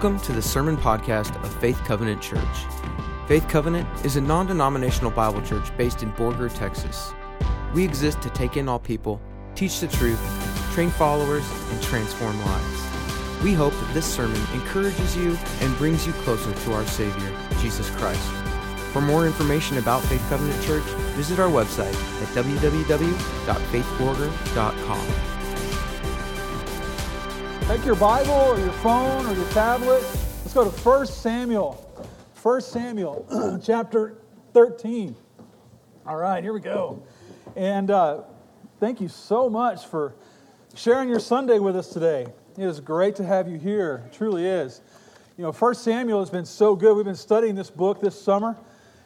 Welcome to the Sermon Podcast of Faith Covenant Church. Faith Covenant is a non denominational Bible church based in Borger, Texas. We exist to take in all people, teach the truth, train followers, and transform lives. We hope that this sermon encourages you and brings you closer to our Savior, Jesus Christ. For more information about Faith Covenant Church, visit our website at www.faithborger.com. Take your Bible or your phone or your tablet. Let's go to 1 Samuel. 1 Samuel, chapter 13. All right, here we go. And uh, thank you so much for sharing your Sunday with us today. It is great to have you here. It truly is. You know, 1 Samuel has been so good. We've been studying this book this summer,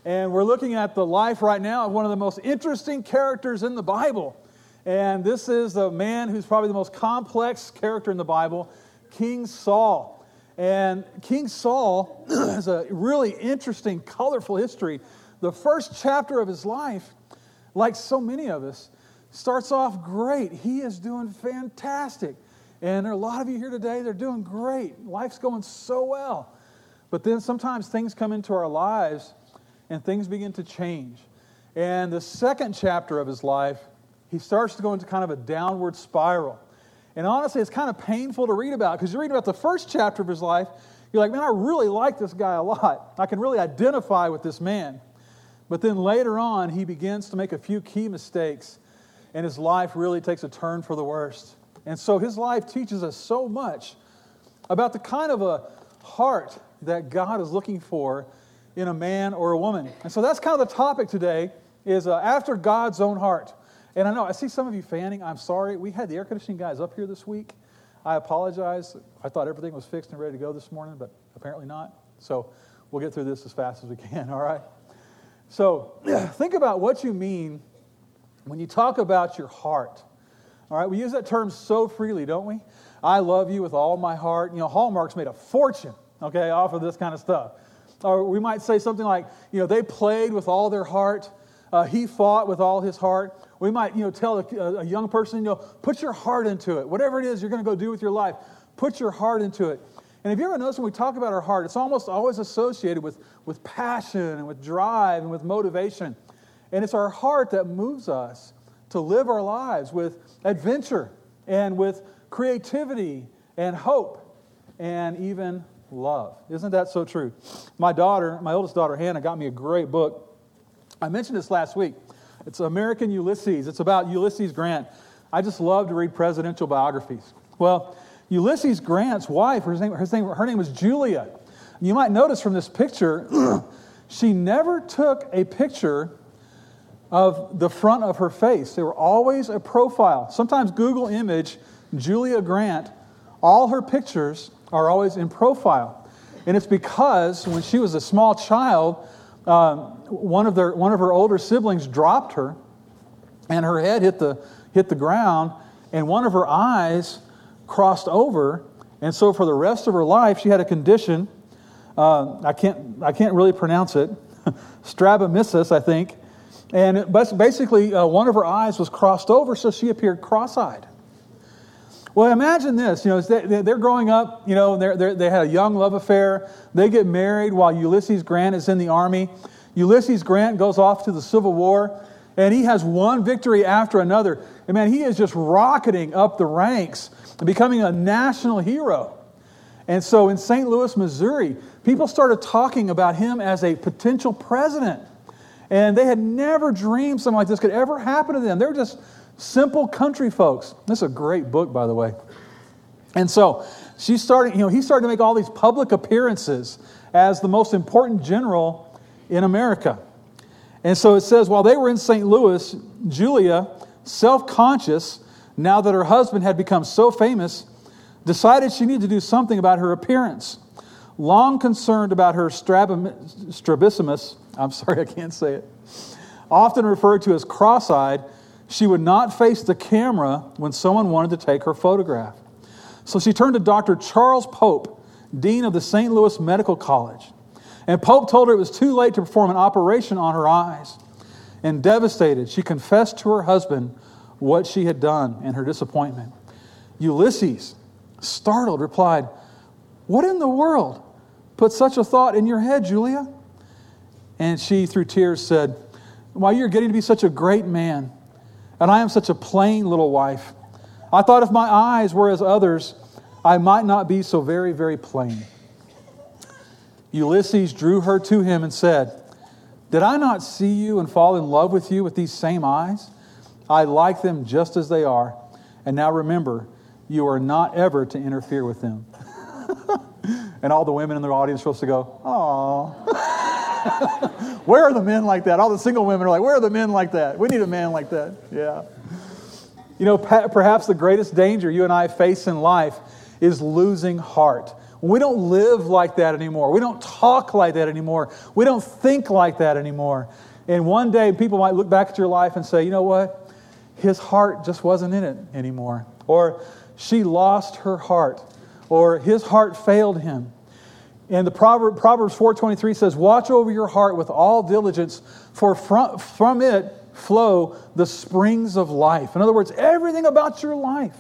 and we're looking at the life right now of one of the most interesting characters in the Bible. And this is a man who's probably the most complex character in the Bible, King Saul. And King Saul has a really interesting, colorful history. The first chapter of his life, like so many of us, starts off great. He is doing fantastic. And there are a lot of you here today, they're doing great. Life's going so well. But then sometimes things come into our lives and things begin to change. And the second chapter of his life he starts to go into kind of a downward spiral. And honestly, it's kind of painful to read about because you read about the first chapter of his life, you're like, man, I really like this guy a lot. I can really identify with this man. But then later on, he begins to make a few key mistakes, and his life really takes a turn for the worst. And so his life teaches us so much about the kind of a heart that God is looking for in a man or a woman. And so that's kind of the topic today is uh, after God's own heart. And I know, I see some of you fanning. I'm sorry. We had the air conditioning guys up here this week. I apologize. I thought everything was fixed and ready to go this morning, but apparently not. So we'll get through this as fast as we can, all right? So think about what you mean when you talk about your heart. All right, we use that term so freely, don't we? I love you with all my heart. You know, Hallmark's made a fortune, okay, off of this kind of stuff. Or we might say something like, you know, they played with all their heart. Uh, he fought with all his heart. We might, you know, tell a, a young person, you know, put your heart into it. Whatever it is you're going to go do with your life, put your heart into it. And have you ever noticed when we talk about our heart, it's almost always associated with, with passion and with drive and with motivation. And it's our heart that moves us to live our lives with adventure and with creativity and hope and even love. Isn't that so true? My daughter, my oldest daughter, Hannah, got me a great book I mentioned this last week. It's American Ulysses. It's about Ulysses Grant. I just love to read presidential biographies. Well, Ulysses Grant's wife, her name, her name, her name was Julia. You might notice from this picture, she never took a picture of the front of her face. They were always a profile. Sometimes Google image Julia Grant, all her pictures are always in profile. And it's because when she was a small child, um, one, of their, one of her older siblings dropped her, and her head hit the, hit the ground, and one of her eyes crossed over. And so, for the rest of her life, she had a condition. Uh, I, can't, I can't really pronounce it. strabismus, I think. And basically, uh, one of her eyes was crossed over, so she appeared cross eyed. Well, imagine this. You know, they're growing up, you know, they're, they're, they had a young love affair. They get married while Ulysses Grant is in the army. Ulysses Grant goes off to the Civil War, and he has one victory after another. And man, he is just rocketing up the ranks and becoming a national hero. And so in St. Louis, Missouri, people started talking about him as a potential president. And they had never dreamed something like this could ever happen to them. They were just Simple country folks. This is a great book, by the way. And so she started, you know, he started to make all these public appearances as the most important general in America. And so it says, while they were in St. Louis, Julia, self conscious, now that her husband had become so famous, decided she needed to do something about her appearance. Long concerned about her strabismus, I'm sorry, I can't say it, often referred to as cross eyed, she would not face the camera when someone wanted to take her photograph. So she turned to Dr. Charles Pope, Dean of the St. Louis Medical College. And Pope told her it was too late to perform an operation on her eyes. And devastated, she confessed to her husband what she had done and her disappointment. Ulysses, startled, replied, What in the world put such a thought in your head, Julia? And she, through tears, said, Why, you're getting to be such a great man, and I am such a plain little wife. I thought if my eyes were as others, I might not be so very, very plain. Ulysses drew her to him and said, Did I not see you and fall in love with you with these same eyes? I like them just as they are. And now remember, you are not ever to interfere with them. and all the women in the audience are supposed to go, "Aw." where are the men like that? All the single women are like, where are the men like that? We need a man like that. Yeah. You know, perhaps the greatest danger you and I face in life is losing heart. We don't live like that anymore. We don't talk like that anymore. We don't think like that anymore. And one day people might look back at your life and say, you know what? His heart just wasn't in it anymore. Or she lost her heart. Or his heart failed him. And the Proverb, Proverbs 4.23 says, Watch over your heart with all diligence, for from, from it flow the springs of life. In other words, everything about your life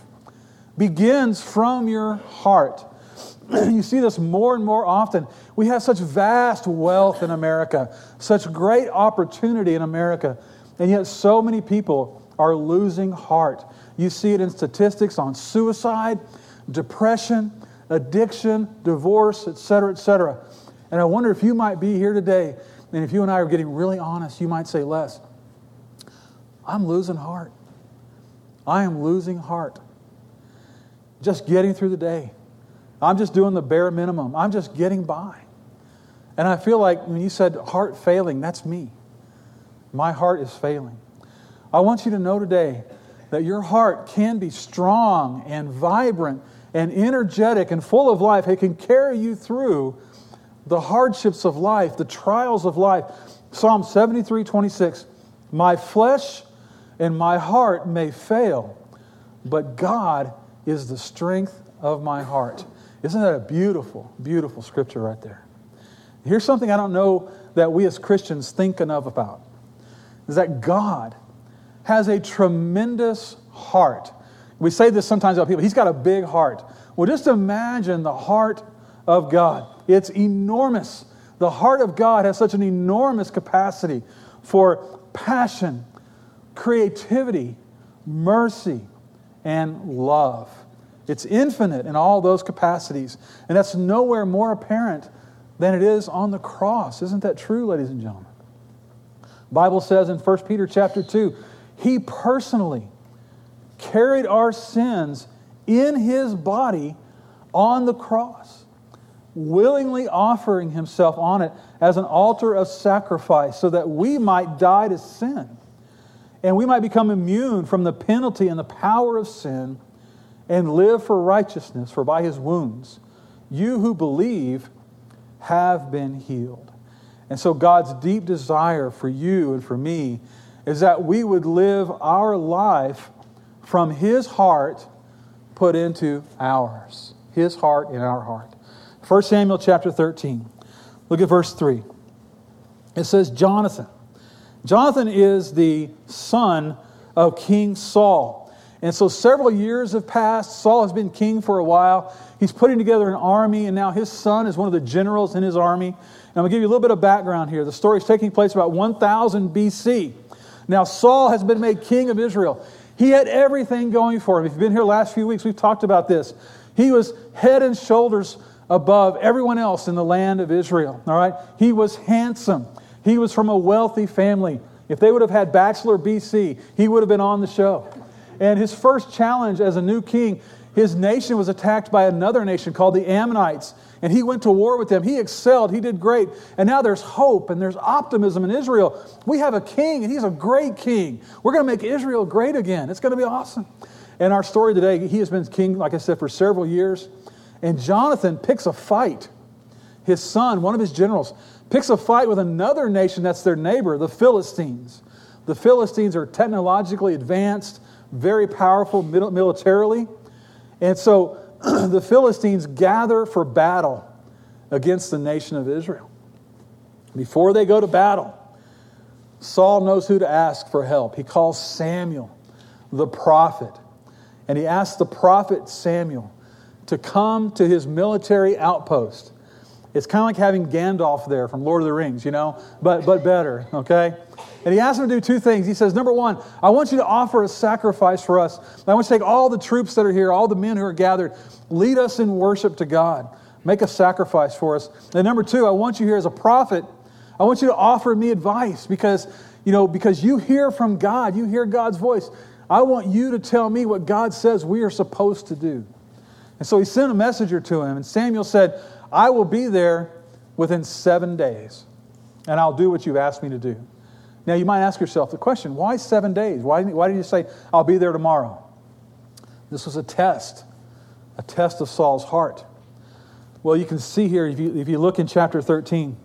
begins from your heart. you see this more and more often. We have such vast wealth in America, such great opportunity in America, and yet so many people are losing heart. You see it in statistics on suicide, depression, addiction, divorce, etc., etc. And I wonder if you might be here today, and if you and I are getting really honest, you might say, Les, I'm losing heart. I am losing heart. Just getting through the day. I'm just doing the bare minimum. I'm just getting by. And I feel like when you said heart failing, that's me. My heart is failing. I want you to know today that your heart can be strong and vibrant and energetic and full of life. It can carry you through the hardships of life, the trials of life. Psalm 73 26. My flesh and my heart may fail, but God is the strength of my heart. Isn't that a beautiful, beautiful scripture right there? Here's something I don't know that we as Christians think enough about is that God has a tremendous heart. We say this sometimes about people. He's got a big heart. Well, just imagine the heart of God. It's enormous. The heart of God has such an enormous capacity for passion, creativity, mercy, and love. It's infinite in all those capacities. And that's nowhere more apparent than it is on the cross. Isn't that true, ladies and gentlemen? Bible says in 1 Peter chapter 2, he personally carried our sins in his body on the cross, willingly offering himself on it as an altar of sacrifice so that we might die to sin and we might become immune from the penalty and the power of sin and live for righteousness, for by his wounds, you who believe have been healed. And so, God's deep desire for you and for me is that we would live our life from his heart put into ours. His heart in our heart. 1 Samuel chapter 13. Look at verse 3. It says, Jonathan. Jonathan is the son of King Saul. And so several years have passed. Saul has been king for a while. He's putting together an army, and now his son is one of the generals in his army. And I'm going to give you a little bit of background here. The story is taking place about 1000 BC. Now, Saul has been made king of Israel. He had everything going for him. If you've been here last few weeks, we've talked about this. He was head and shoulders above everyone else in the land of Israel. All right? He was handsome. He was from a wealthy family. If they would have had Bachelor BC, he would have been on the show. And his first challenge as a new king, his nation was attacked by another nation called the Ammonites. And he went to war with them. He excelled. He did great. And now there's hope and there's optimism in Israel. We have a king, and he's a great king. We're going to make Israel great again. It's going to be awesome. And our story today, he has been king, like I said, for several years. And Jonathan picks a fight. His son, one of his generals, picks a fight with another nation that's their neighbor, the Philistines. The Philistines are technologically advanced very powerful militarily. And so the Philistines gather for battle against the nation of Israel. Before they go to battle, Saul knows who to ask for help. He calls Samuel, the prophet, and he asks the prophet Samuel to come to his military outpost. It's kind of like having Gandalf there from Lord of the Rings, you know, but, but better, okay? And he asks him to do two things. He says, Number one, I want you to offer a sacrifice for us. I want you to take all the troops that are here, all the men who are gathered, lead us in worship to God. Make a sacrifice for us. And number two, I want you here as a prophet, I want you to offer me advice because, you know, because you hear from God, you hear God's voice. I want you to tell me what God says we are supposed to do. And so he sent a messenger to him, and Samuel said, I will be there within seven days, and I'll do what you've asked me to do. Now, you might ask yourself the question why seven days? Why, why did you say, I'll be there tomorrow? This was a test, a test of Saul's heart. Well, you can see here, if you, if you look in chapter 13,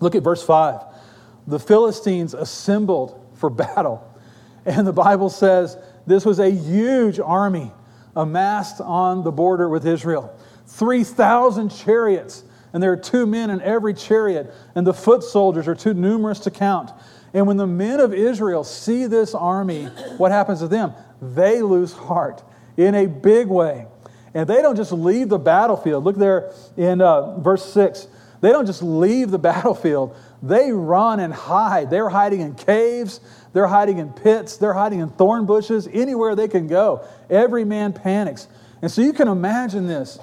look at verse 5. The Philistines assembled for battle. And the Bible says this was a huge army amassed on the border with Israel 3,000 chariots and there are two men in every chariot, and the foot soldiers are too numerous to count. And when the men of Israel see this army, what happens to them? They lose heart in a big way. And they don't just leave the battlefield. Look there in uh, verse 6. They don't just leave the battlefield, they run and hide. They're hiding in caves, they're hiding in pits, they're hiding in thorn bushes, anywhere they can go. Every man panics. And so you can imagine this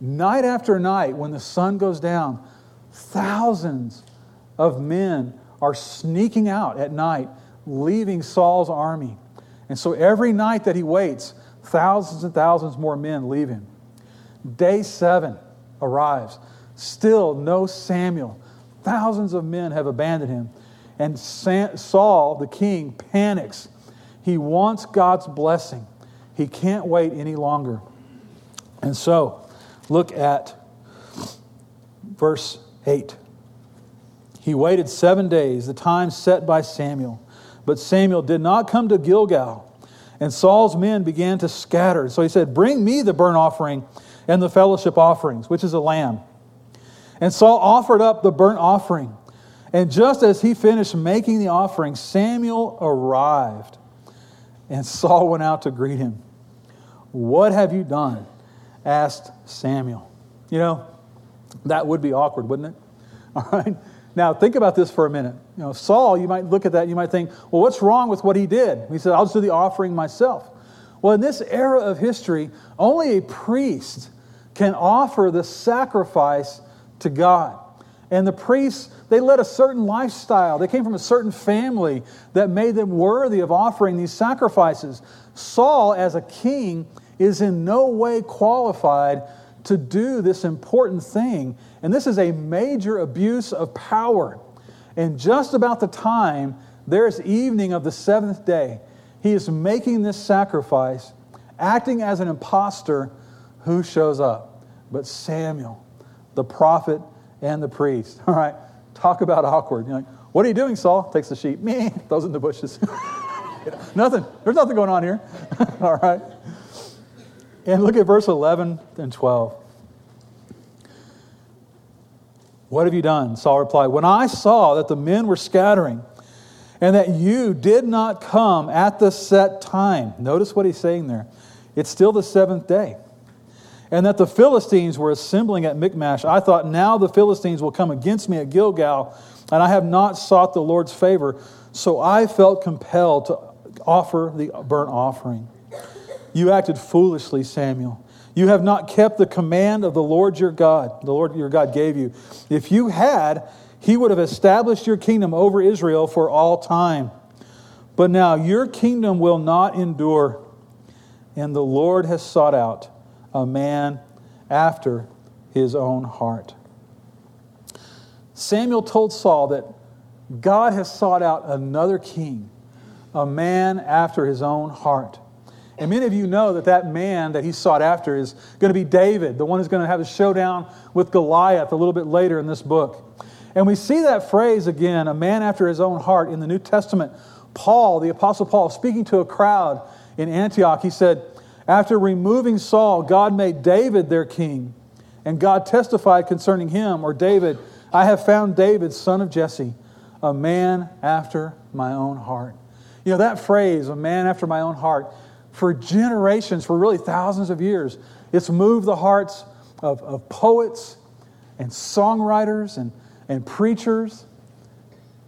night after night, when the sun goes down, thousands of men are sneaking out at night, leaving Saul's army. And so every night that he waits, thousands and thousands more men leave him. Day seven arrives. Still no Samuel. Thousands of men have abandoned him. And Saul, the king, panics. He wants God's blessing. He can't wait any longer. And so, Look at verse 8. He waited seven days, the time set by Samuel. But Samuel did not come to Gilgal, and Saul's men began to scatter. So he said, Bring me the burnt offering and the fellowship offerings, which is a lamb. And Saul offered up the burnt offering. And just as he finished making the offering, Samuel arrived. And Saul went out to greet him. What have you done? Asked Samuel. You know, that would be awkward, wouldn't it? All right. Now, think about this for a minute. You know, Saul, you might look at that, and you might think, well, what's wrong with what he did? He said, I'll just do the offering myself. Well, in this era of history, only a priest can offer the sacrifice to God. And the priests, they led a certain lifestyle. They came from a certain family that made them worthy of offering these sacrifices. Saul, as a king, is in no way qualified to do this important thing. And this is a major abuse of power. And just about the time there's evening of the seventh day, he is making this sacrifice, acting as an impostor. Who shows up? But Samuel, the prophet and the priest. All right, talk about awkward. You're like, what are you doing, Saul? Takes the sheep, me, throws in the bushes. nothing. There's nothing going on here. All right. And look at verse 11 and 12. What have you done? Saul replied, When I saw that the men were scattering and that you did not come at the set time, notice what he's saying there. It's still the seventh day. And that the Philistines were assembling at Michmash, I thought, now the Philistines will come against me at Gilgal, and I have not sought the Lord's favor. So I felt compelled to offer the burnt offering. You acted foolishly, Samuel. You have not kept the command of the Lord your God, the Lord your God gave you. If you had, he would have established your kingdom over Israel for all time. But now your kingdom will not endure, and the Lord has sought out a man after his own heart. Samuel told Saul that God has sought out another king, a man after his own heart. And many of you know that that man that he sought after is going to be David, the one who's going to have a showdown with Goliath a little bit later in this book. And we see that phrase again, a man after his own heart, in the New Testament. Paul, the Apostle Paul, speaking to a crowd in Antioch, he said, After removing Saul, God made David their king. And God testified concerning him, or David, I have found David, son of Jesse, a man after my own heart. You know, that phrase, a man after my own heart, for generations, for really thousands of years, It's moved the hearts of, of poets and songwriters and, and preachers.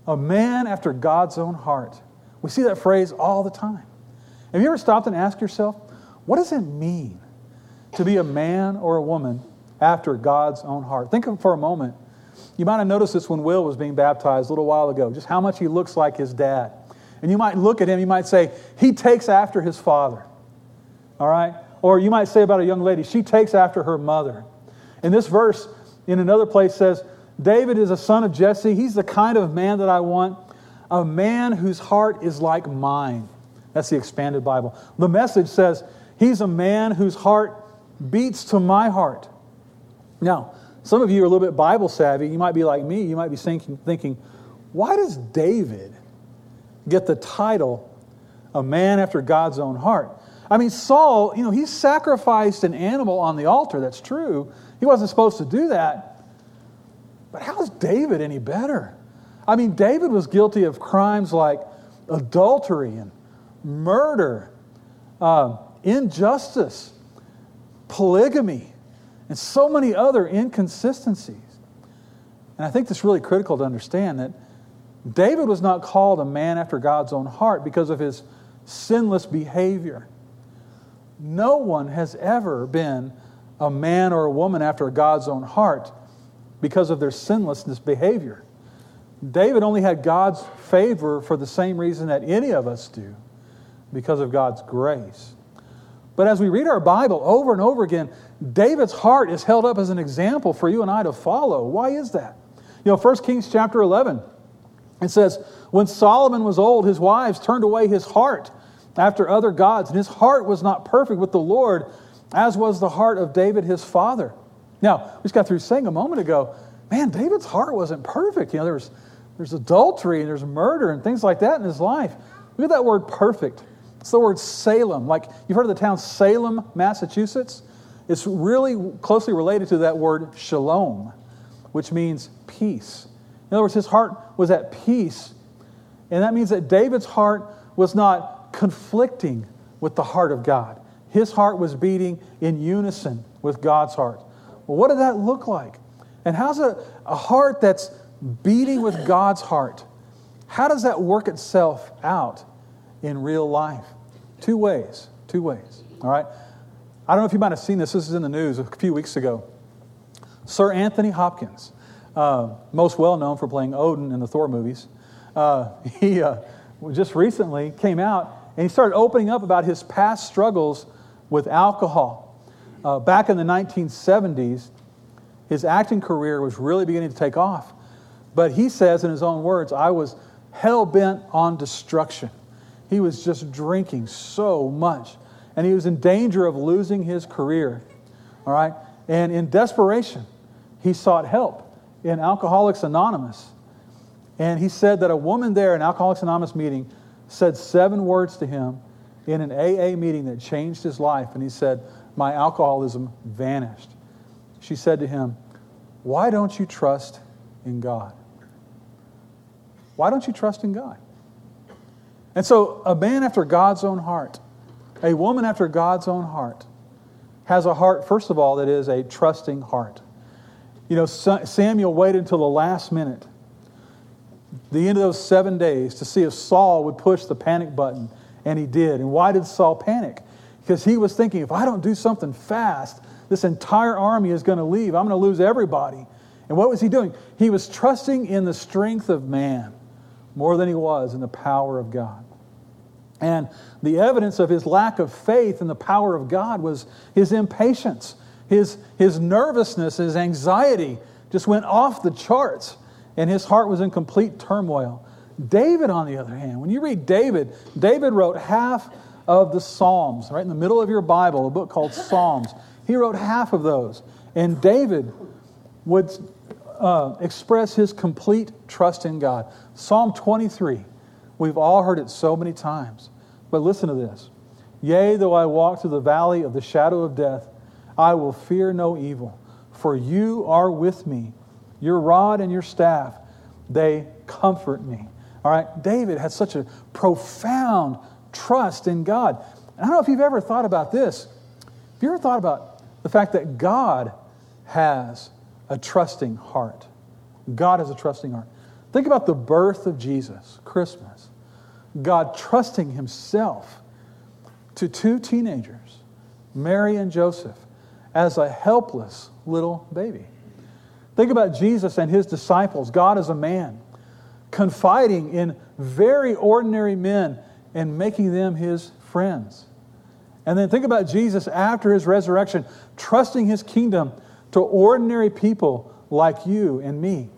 A man after God's own heart. We see that phrase all the time. Have you ever stopped and asked yourself, what does it mean to be a man or a woman after God's own heart? Think of for a moment. You might have noticed this when Will was being baptized a little while ago, just how much he looks like his dad. And you might look at him, you might say, he takes after his father. All right? Or you might say about a young lady, she takes after her mother. And this verse in another place says, David is a son of Jesse. He's the kind of man that I want, a man whose heart is like mine. That's the expanded Bible. The message says, He's a man whose heart beats to my heart. Now, some of you are a little bit Bible savvy. You might be like me. You might be thinking, thinking why does David get the title a man after God's own heart? I mean, Saul, you know, he sacrificed an animal on the altar. That's true. He wasn't supposed to do that. But how's David any better? I mean, David was guilty of crimes like adultery and murder, uh, injustice, polygamy, and so many other inconsistencies. And I think this is really critical to understand that David was not called a man after God's own heart because of his sinless behavior. No one has ever been a man or a woman after God's own heart because of their sinlessness behavior. David only had God's favor for the same reason that any of us do because of God's grace. But as we read our Bible over and over again, David's heart is held up as an example for you and I to follow. Why is that? You know, 1 Kings chapter 11, it says, When Solomon was old, his wives turned away his heart after other gods, and his heart was not perfect with the Lord, as was the heart of David his father. Now, we just got through saying a moment ago, man, David's heart wasn't perfect. You know, there's, there's adultery and there's murder and things like that in his life. Look at that word perfect. It's the word Salem. Like you've heard of the town Salem, Massachusetts? It's really closely related to that word shalom, which means peace. In other words, his heart was at peace. And that means that David's heart was not conflicting with the heart of God. His heart was beating in unison with God's heart. Well, what did that look like? And how's a, a heart that's beating with God's heart? How does that work itself out in real life? Two ways. Two ways. All right? I don't know if you might have seen this. This is in the news a few weeks ago. Sir Anthony Hopkins, uh, most well known for playing Odin in the Thor movies, uh, he uh, just recently came out and he started opening up about his past struggles with alcohol. Uh, back in the 1970s, his acting career was really beginning to take off. But he says in his own words, I was hell bent on destruction. He was just drinking so much. And he was in danger of losing his career. All right? And in desperation, he sought help in Alcoholics Anonymous. And he said that a woman there in Alcoholics Anonymous meeting said seven words to him in an AA meeting that changed his life. And he said, My alcoholism vanished. She said to him, Why don't you trust in God? Why don't you trust in God? And so, a man after God's own heart, a woman after God's own heart, has a heart, first of all, that is a trusting heart. You know, Samuel waited until the last minute, the end of those seven days, to see if Saul would push the panic button, and he did. And why did Saul panic? Because he was thinking, if I don't do something fast, this entire army is going to leave. I'm going to lose everybody. And what was he doing? He was trusting in the strength of man more than he was in the power of God. And the evidence of his lack of faith in the power of God was his impatience, his, his nervousness, his anxiety just went off the charts, and his heart was in complete turmoil. David, on the other hand, when you read David, David wrote half of the Psalms, right in the middle of your Bible, a book called Psalms. He wrote half of those. And David would uh, express his complete trust in God. Psalm 23, we've all heard it so many times. But listen to this Yea, though I walk through the valley of the shadow of death, I will fear no evil, for you are with me. Your rod and your staff, they comfort me. All right, David had such a profound trust in God. And I don't know if you've ever thought about this. Have you ever thought about the fact that God has a trusting heart. God has a trusting heart. Think about the birth of Jesus, Christmas. God trusting himself to two teenagers, Mary and Joseph, as a helpless little baby. Think about Jesus and his disciples, God as a man, confiding in very ordinary men and making them his friends. And then think about Jesus after his resurrection, trusting his kingdom to ordinary people like you and me.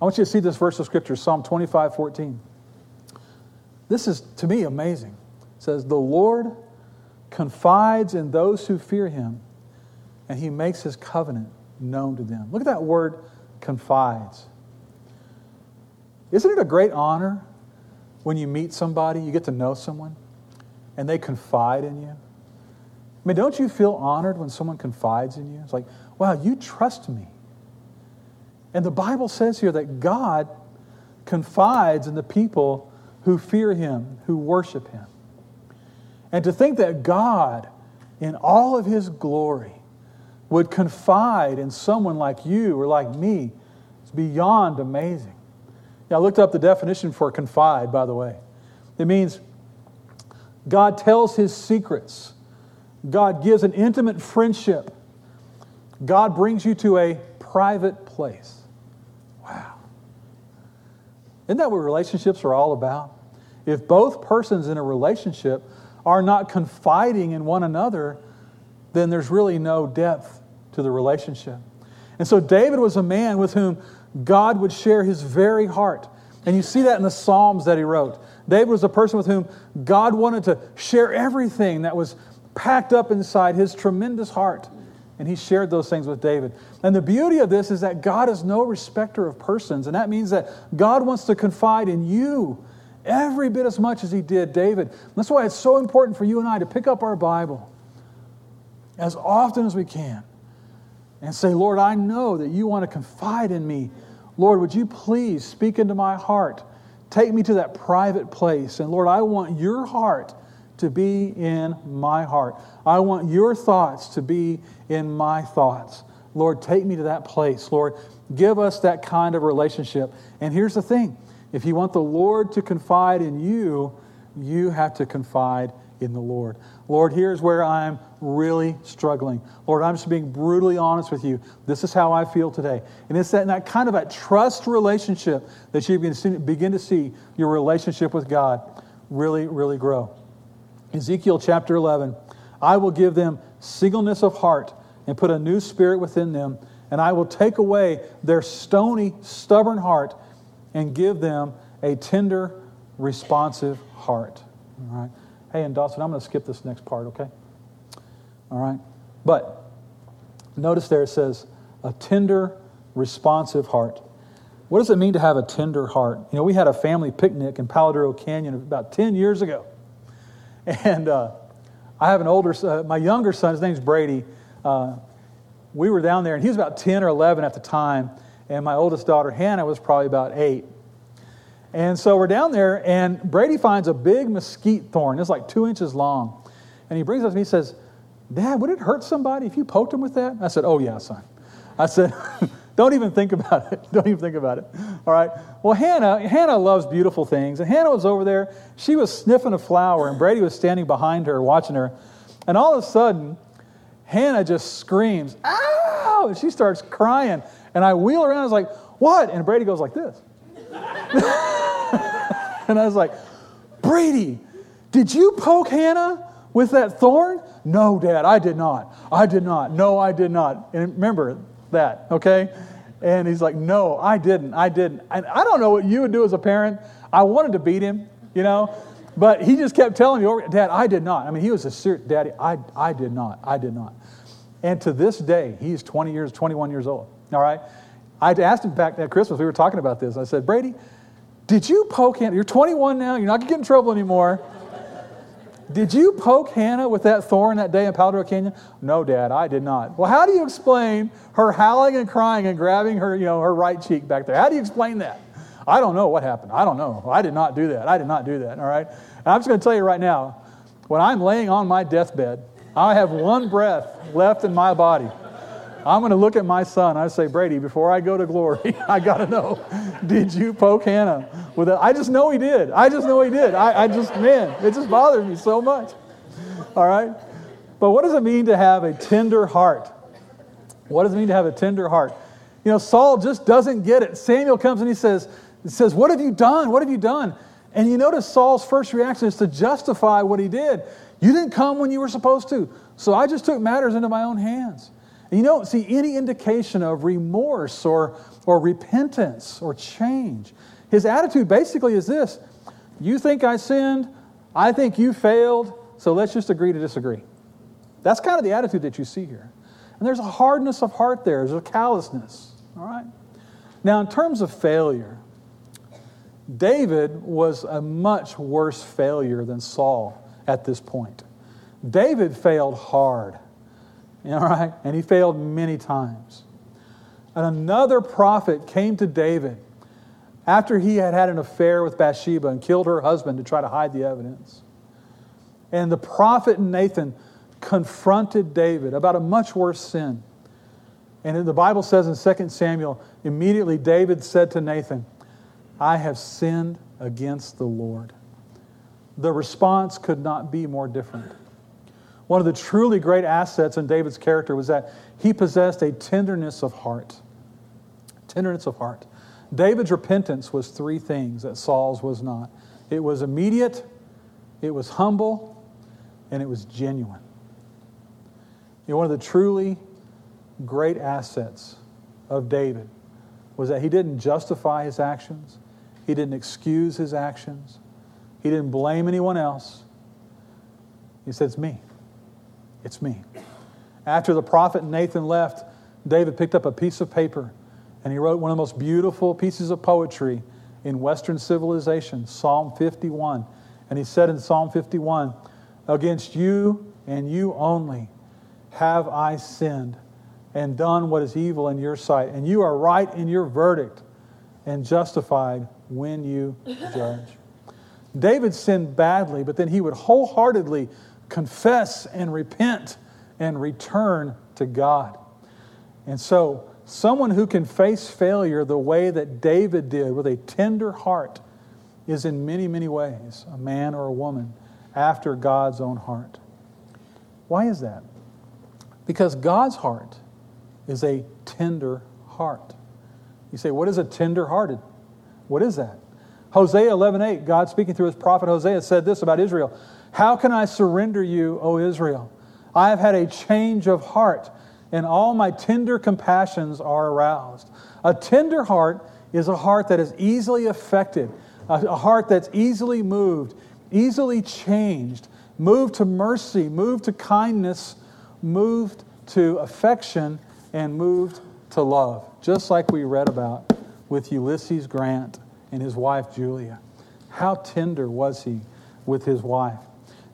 I want you to see this verse of scripture, Psalm 25 14. This is, to me, amazing. It says, The Lord confides in those who fear him, and he makes his covenant known to them. Look at that word, confides. Isn't it a great honor when you meet somebody, you get to know someone, and they confide in you? I mean, don't you feel honored when someone confides in you? It's like, wow, you trust me. And the Bible says here that God confides in the people who fear him, who worship him. And to think that God, in all of his glory, would confide in someone like you or like me is beyond amazing. I looked up the definition for confide, by the way. It means God tells his secrets, God gives an intimate friendship, God brings you to a private place. Wow. Isn't that what relationships are all about? If both persons in a relationship are not confiding in one another, then there's really no depth to the relationship. And so David was a man with whom God would share his very heart. And you see that in the Psalms that he wrote. David was a person with whom God wanted to share everything that was packed up inside his tremendous heart. And he shared those things with David. And the beauty of this is that God is no respecter of persons. And that means that God wants to confide in you every bit as much as he did David. That's why it's so important for you and I to pick up our Bible as often as we can and say, Lord, I know that you want to confide in me. Lord, would you please speak into my heart? Take me to that private place. And Lord, I want your heart to be in my heart. I want your thoughts to be in my thoughts. Lord, take me to that place. Lord, give us that kind of relationship. And here's the thing if you want the Lord to confide in you, you have to confide in the Lord. Lord, here's where I'm really struggling. Lord, I'm just being brutally honest with you. This is how I feel today. And it's that, that kind of a trust relationship that you begin to see your relationship with God really, really grow. Ezekiel chapter 11 I will give them singleness of heart and put a new spirit within them, and I will take away their stony, stubborn heart and give them a tender, responsive heart. All right. Hey, and Dawson, I'm going to skip this next part, okay? All right. But notice there it says, a tender, responsive heart. What does it mean to have a tender heart? You know, we had a family picnic in Palo Duro Canyon about 10 years ago. And uh, I have an older, uh, my younger son, his name's Brady. Uh, we were down there, and he was about 10 or 11 at the time and my oldest daughter, Hannah, was probably about eight. And so we're down there, and Brady finds a big mesquite thorn. It's like two inches long. And he brings it to me and says, Dad, would it hurt somebody if you poked him with that? I said, Oh, yeah, son. I said, Don't even think about it. Don't even think about it. All right. Well, Hannah, Hannah loves beautiful things. And Hannah was over there. She was sniffing a flower, and Brady was standing behind her, watching her. And all of a sudden, Hannah just screams, Ow! And she starts crying. And I wheel around, I was like, what? And Brady goes like this. and I was like, Brady, did you poke Hannah with that thorn? No, Dad, I did not. I did not. No, I did not. And remember that, okay? And he's like, No, I didn't. I didn't. And I don't know what you would do as a parent. I wanted to beat him, you know, but he just kept telling me, Dad, I did not. I mean, he was a serious, Daddy, I, I did not. I did not. And to this day, he's 20 years, 21 years old. All right? I asked him back at Christmas, we were talking about this. I said, Brady, did you poke Hannah? You're 21 now, you're not going to get in trouble anymore. Did you poke Hannah with that thorn that day in Palo Duro Canyon? No, Dad, I did not. Well, how do you explain her howling and crying and grabbing her, you know, her right cheek back there? How do you explain that? I don't know what happened. I don't know. I did not do that. I did not do that. All right. And I'm just going to tell you right now, when I'm laying on my deathbed, I have one breath left in my body. I'm going to look at my son. I say, Brady, before I go to glory, I got to know, did you poke Hannah with it? I just know he did. I just know he did. I, I just, man, it just bothers me so much. All right? But what does it mean to have a tender heart? What does it mean to have a tender heart? You know, Saul just doesn't get it. Samuel comes and he says, he says, What have you done? What have you done? And you notice Saul's first reaction is to justify what he did. You didn't come when you were supposed to. So I just took matters into my own hands. And you don't see any indication of remorse or, or repentance or change. His attitude basically is this You think I sinned, I think you failed, so let's just agree to disagree. That's kind of the attitude that you see here. And there's a hardness of heart there, there's a callousness. All right? Now, in terms of failure, David was a much worse failure than Saul at this point. David failed hard, all right, and he failed many times. And another prophet came to David after he had had an affair with Bathsheba and killed her husband to try to hide the evidence. And the prophet Nathan confronted David about a much worse sin. And the Bible says in 2 Samuel, immediately David said to Nathan, I have sinned against the Lord. The response could not be more different. One of the truly great assets in David's character was that he possessed a tenderness of heart. Tenderness of heart. David's repentance was three things that Saul's was not it was immediate, it was humble, and it was genuine. You know, one of the truly great assets of David was that he didn't justify his actions, he didn't excuse his actions, he didn't blame anyone else. He said, It's me. It's me. After the prophet Nathan left, David picked up a piece of paper and he wrote one of the most beautiful pieces of poetry in Western civilization, Psalm 51. And he said in Psalm 51, Against you and you only have I sinned and done what is evil in your sight. And you are right in your verdict and justified when you judge. David sinned badly, but then he would wholeheartedly confess and repent and return to God. And so, someone who can face failure the way that David did with a tender heart is in many, many ways a man or a woman after God's own heart. Why is that? Because God's heart is a tender heart. You say, what is a tender hearted? What is that? Hosea 11:8, God speaking through his prophet Hosea said this about Israel. How can I surrender you, O Israel? I have had a change of heart, and all my tender compassions are aroused. A tender heart is a heart that is easily affected, a heart that's easily moved, easily changed, moved to mercy, moved to kindness, moved to affection, and moved to love, just like we read about with Ulysses Grant and his wife Julia. How tender was he with his wife?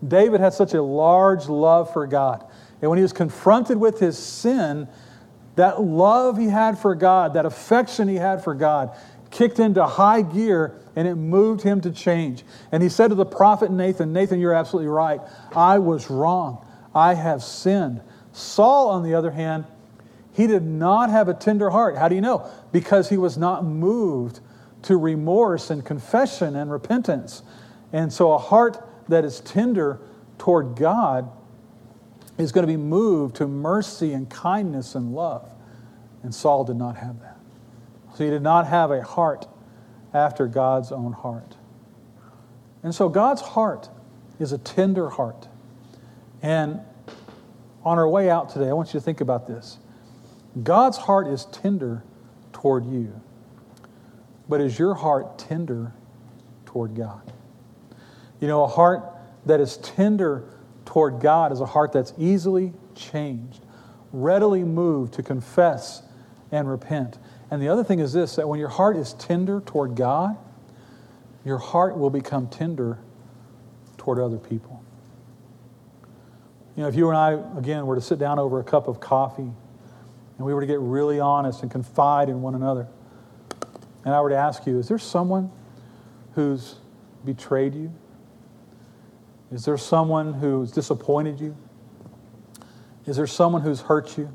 David had such a large love for God. And when he was confronted with his sin, that love he had for God, that affection he had for God, kicked into high gear and it moved him to change. And he said to the prophet Nathan, Nathan, you're absolutely right. I was wrong. I have sinned. Saul, on the other hand, he did not have a tender heart. How do you know? Because he was not moved to remorse and confession and repentance. And so a heart that is tender toward God is going to be moved to mercy and kindness and love. And Saul did not have that. So he did not have a heart after God's own heart. And so God's heart is a tender heart. And on our way out today, I want you to think about this. God's heart is tender toward you, but is your heart tender toward God? You know, a heart that is tender toward God is a heart that's easily changed, readily moved to confess and repent. And the other thing is this that when your heart is tender toward God, your heart will become tender toward other people. You know, if you and I, again, were to sit down over a cup of coffee and we were to get really honest and confide in one another, and I were to ask you, is there someone who's betrayed you? Is there someone who's disappointed you? Is there someone who's hurt you?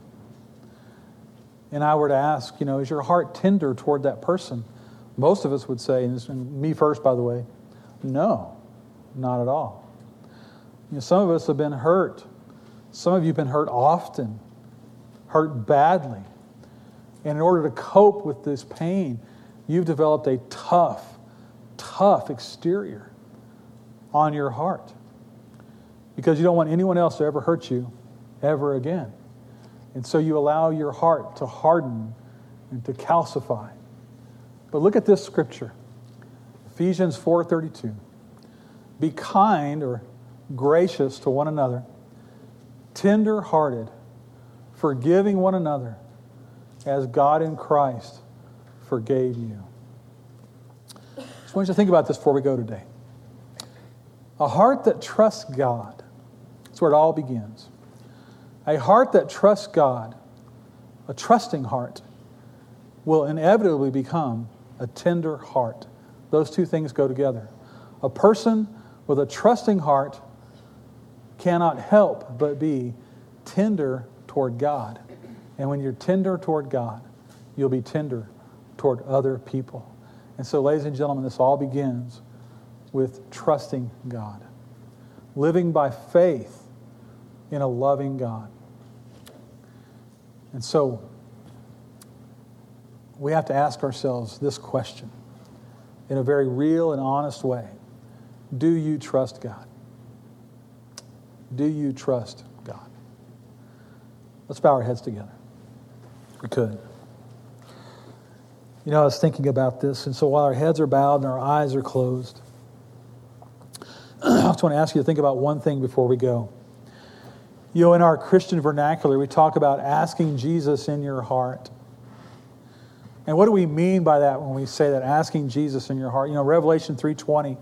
And I were to ask, you know, is your heart tender toward that person? Most of us would say, and me first, by the way, no, not at all. You know, some of us have been hurt. Some of you have been hurt often, hurt badly. And in order to cope with this pain, you've developed a tough, tough exterior on your heart because you don't want anyone else to ever hurt you ever again. And so you allow your heart to harden and to calcify. But look at this scripture. Ephesians 4:32. Be kind or gracious to one another, tender-hearted, forgiving one another as God in Christ forgave you. So I want you to think about this before we go today. A heart that trusts God. That's where it all begins. A heart that trusts God, a trusting heart, will inevitably become a tender heart. Those two things go together. A person with a trusting heart cannot help but be tender toward God. And when you're tender toward God, you'll be tender toward other people. And so, ladies and gentlemen, this all begins with trusting God, living by faith in a loving God. And so, we have to ask ourselves this question in a very real and honest way Do you trust God? Do you trust God? Let's bow our heads together. We could. You know, I was thinking about this, and so while our heads are bowed and our eyes are closed, I just want to ask you to think about one thing before we go. You know, in our Christian vernacular, we talk about asking Jesus in your heart. And what do we mean by that when we say that asking Jesus in your heart? You know, Revelation 3:20.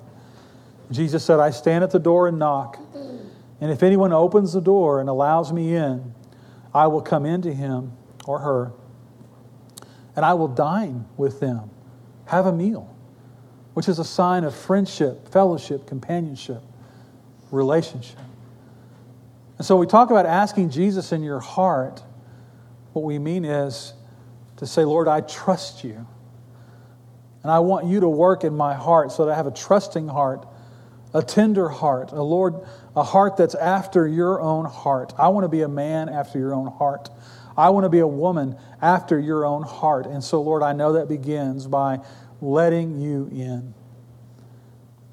Jesus said, "I stand at the door and knock, and if anyone opens the door and allows me in, I will come into him or her, and I will dine with them, have a meal, which is a sign of friendship, fellowship, companionship, relationship." And so we talk about asking Jesus in your heart. What we mean is to say, Lord, I trust you. And I want you to work in my heart so that I have a trusting heart, a tender heart, a Lord, a heart that's after your own heart. I want to be a man after your own heart. I want to be a woman after your own heart. And so, Lord, I know that begins by letting you in,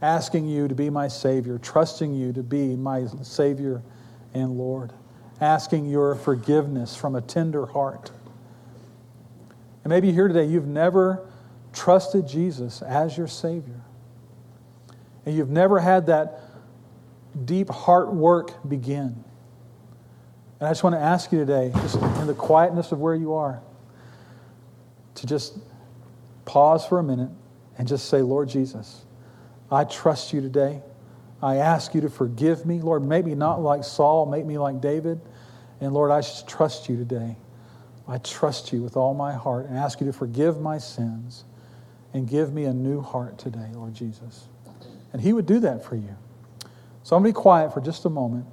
asking you to be my Savior, trusting you to be my Savior and Lord, asking your forgiveness from a tender heart. And maybe here today you've never trusted Jesus as your Savior. And you've never had that deep heart work begin. And I just want to ask you today, just in the quietness of where you are, to just pause for a minute and just say, Lord Jesus, I trust you today. I ask you to forgive me. Lord, make me not like Saul, make me like David. And Lord, I just trust you today. I trust you with all my heart and ask you to forgive my sins and give me a new heart today, Lord Jesus. And He would do that for you. So I'm going to be quiet for just a moment.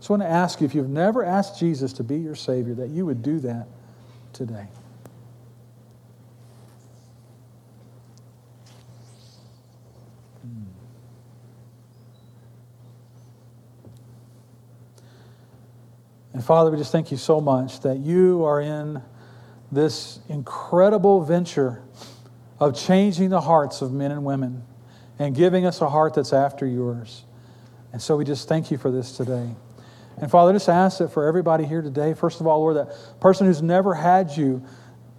I just want to ask you if you've never asked Jesus to be your Savior, that you would do that today. Hmm. And Father, we just thank you so much that you are in this incredible venture of changing the hearts of men and women and giving us a heart that's after yours. And so we just thank you for this today. And Father, just ask that for everybody here today, first of all, Lord, that person who's never had you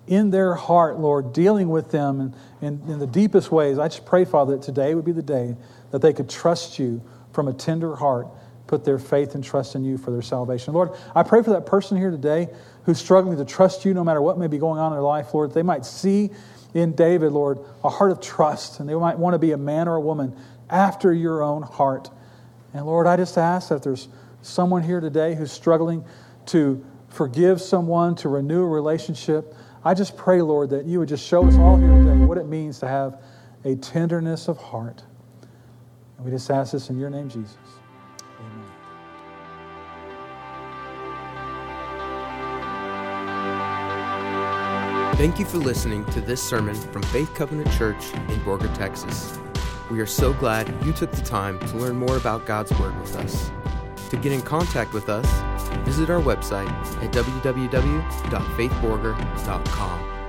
in their heart, Lord, dealing with them in, in, in the deepest ways, I just pray, Father, that today would be the day that they could trust you from a tender heart put their faith and trust in you for their salvation. Lord, I pray for that person here today who's struggling to trust you no matter what may be going on in their life, Lord, they might see in David, Lord, a heart of trust, and they might want to be a man or a woman after your own heart. And Lord, I just ask that there's someone here today who's struggling to forgive someone, to renew a relationship, I just pray, Lord, that you would just show us all here today what it means to have a tenderness of heart. And we just ask this in your name, Jesus. Amen. Thank you for listening to this sermon from Faith Covenant Church in Borger, Texas. We are so glad you took the time to learn more about God's Word with us. To get in contact with us, visit our website at www.faithborger.com.